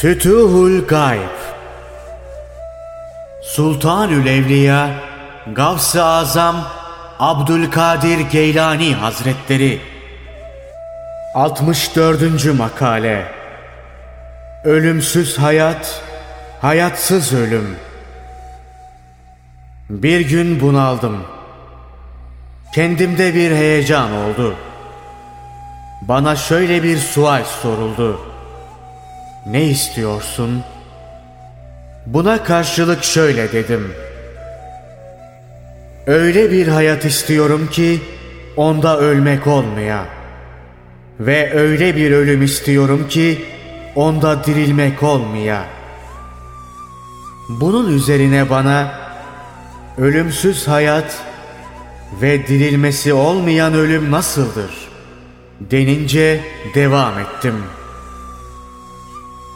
Fütuhul Gayb Sultanül Evliya Gavs-ı Azam Abdülkadir Geylani Hazretleri 64. Makale Ölümsüz hayat, hayatsız ölüm Bir gün bunaldım. Kendimde bir heyecan oldu. Bana şöyle bir sual soruldu. Ne istiyorsun? Buna karşılık şöyle dedim. Öyle bir hayat istiyorum ki onda ölmek olmaya. Ve öyle bir ölüm istiyorum ki onda dirilmek olmaya. Bunun üzerine bana ölümsüz hayat ve dirilmesi olmayan ölüm nasıldır? Denince devam ettim.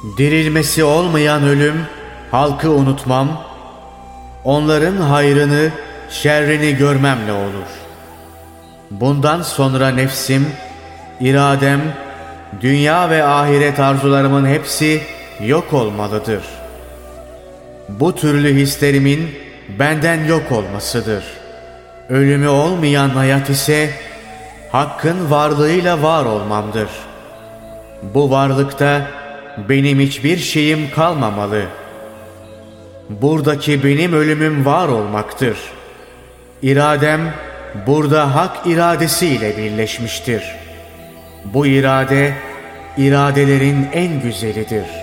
Dirilmesi olmayan ölüm halkı unutmam, onların hayrını, şerrini görmemle olur. Bundan sonra nefsim, iradem, dünya ve ahiret arzularımın hepsi yok olmalıdır. Bu türlü hislerimin benden yok olmasıdır. Ölümü olmayan hayat ise Hakk'ın varlığıyla var olmamdır. Bu varlıkta benim hiçbir şeyim kalmamalı. Buradaki benim ölümüm var olmaktır. İradem burada hak iradesiyle birleşmiştir. Bu irade iradelerin en güzelidir.''